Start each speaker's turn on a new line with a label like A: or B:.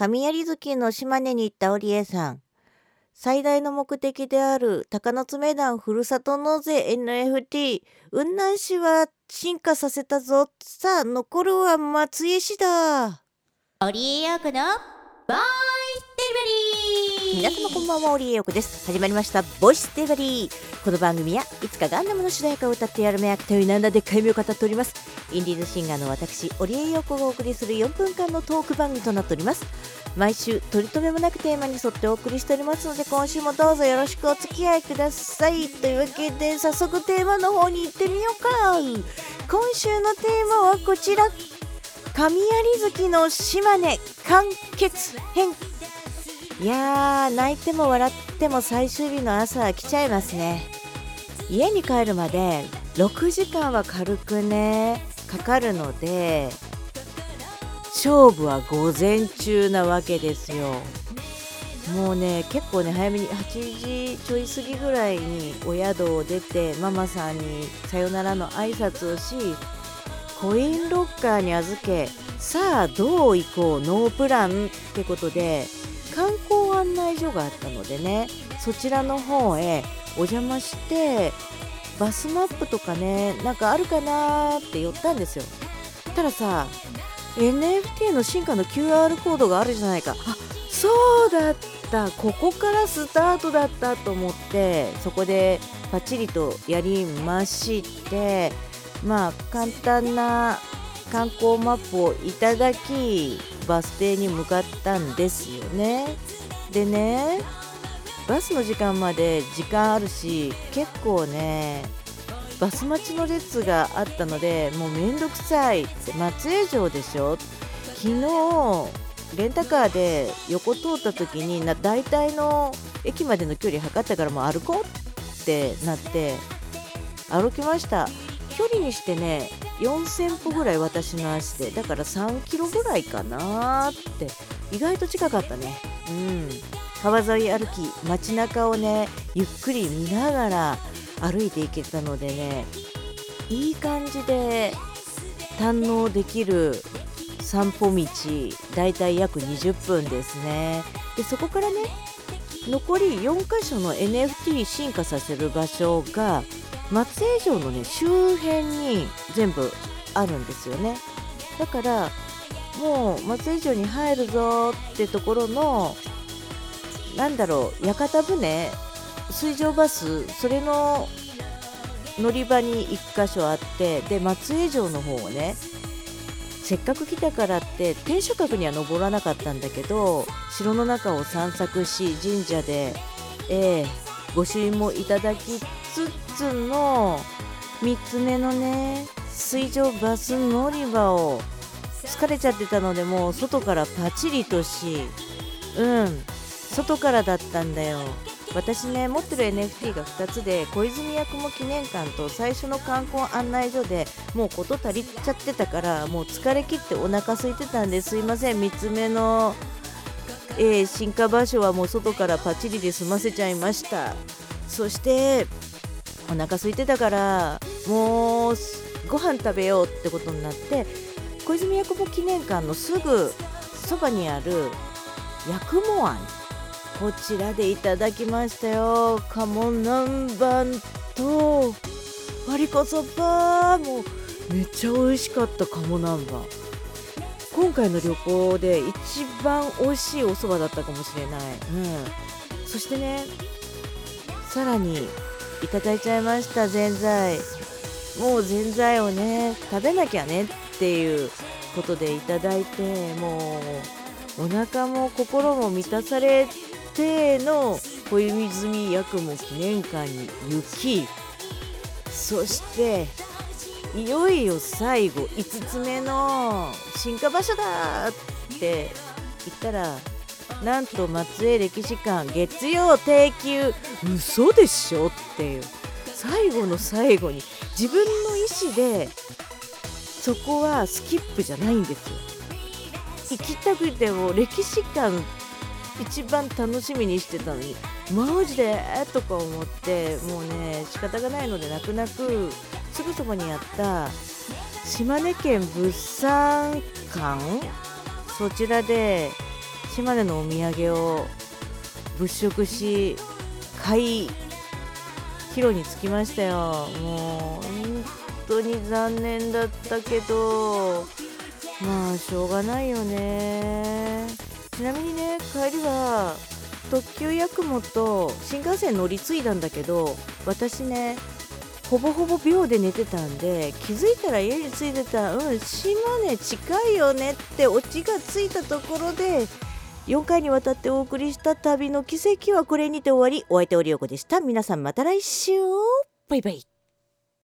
A: 神槍月の島根に行った織江さん。最大の目的である鷹の爪団ふるさと納税 NFT 雲南市は進化させたぞ。さあ残るは松江市だ。
B: 織江陽子のバーンデリバリー
A: 皆様こんばんは織江陽子です。始まりましたボイスデバリー。この番組はいつかガンダムの主題歌を歌ってやるめあくというなんだでっかい目を語っております。インディーズシンガーの私織江陽子がお送りする4分間のトーク番組となっております。毎週取り留めもなくテーマに沿ってお送りしておりますので今週もどうぞよろしくお付き合いください。というわけで早速テーマの方に行ってみようか。今週のテーマはこちら。神有月の島根完結編。いやー泣いても笑っても最終日の朝は来ちゃいますね。家に帰るまで6時間は軽くねかかるので勝負は午前中なわけですよ。もうね結構ね早めに8時ちょい過ぎぐらいにお宿を出てママさんにさよならの挨拶をしコインロッカーに預けさあどう行こうノープランってことで観光案内所があったのでねそちらの方へお邪魔してバスマップとかねなんかあるかなって寄ったんですよ。たらさ NFT の進化の QR コードがあるじゃないか。あそうだった。ここからスタートだったと思ってそこでパチリとやりましてまあ簡単な観光マップをいただきバス停に向かったんですよね。でねバスの時間まで時間あるし結構ねバス待ちの列があったのでもうめんどくさい松江城でしょ？昨日レンタカーで横通った時にな大体の駅までの距離測ったからもう歩こうってなって歩きました。距離にしてね4000歩ぐらい私の足でだから3キロぐらいかなって意外と近かったね。うん。川沿い歩き街中をねゆっくり見ながら歩いていけたのでねいい感じで堪能できる散歩道だいたい約20分ですね。でそこからね残り4箇所の NFT 進化させる場所が松江城のね周辺に全部あるんですよね。だからもう松江城に入るぞってところのなんだろう屋形船水上バスそれの乗り場に1箇所あってで松江城の方をねせっかく来たからって天守閣には登らなかったんだけど城の中を散策し神社で、えー、御朱印もいただきつつの3つ目のね水上バス乗り場を疲れちゃってたのでもう外からパチリとしうん外からだったんだよ。私ね持ってる NFT が2つで小泉八雲記念館と最初の観光案内所でもう事足りちゃってたからもう疲れ切ってお腹空いてたんですいません3つ目の、えー、進化場所はもう外からパチリで済ませちゃいました。そしてお腹空いてたからもうご飯食べようってことになって小泉八雲記念館のすぐそばにある八雲庵こちらでいただきましたよ。鴨南蛮と割りこそば。もうめっちゃ美味しかった鴨南蛮。今回の旅行で一番美味しいお蕎麦だったかもしれない、うん、そしてねさらにいただいちゃいましたぜんざい。もうぜんざいをね食べなきゃねっていうことでいただいてもうお腹も心も満たされての小泉八雲記念館に行きそしていよいよ最後5つ目の進化場所だって言ったらなんと松江歴史館月曜定休。嘘でしょっていう。最後の最後に自分の意思でそこはスキップじゃないんですよ。行きたくても歴史館一番楽しみにしてたのにマジで？とか思ってもうね仕方がないので泣く泣くすぐそこにあった島根県物産館。そちらで島根のお土産を物色し買い帰路に着きましたよ。もう本当に残念だったけどまあしょうがないよね。ちなみにね帰りは特急やくもと新幹線乗り継いだんだけど私ねほぼほぼ秒で寝てたんで気づいたら家に着いてたうん島根近いよねってオチがついたところで4回にわたってお送りした旅の奇跡はこれにて終わり。お相手おりよこでした。皆さんまた来週。バイバイ。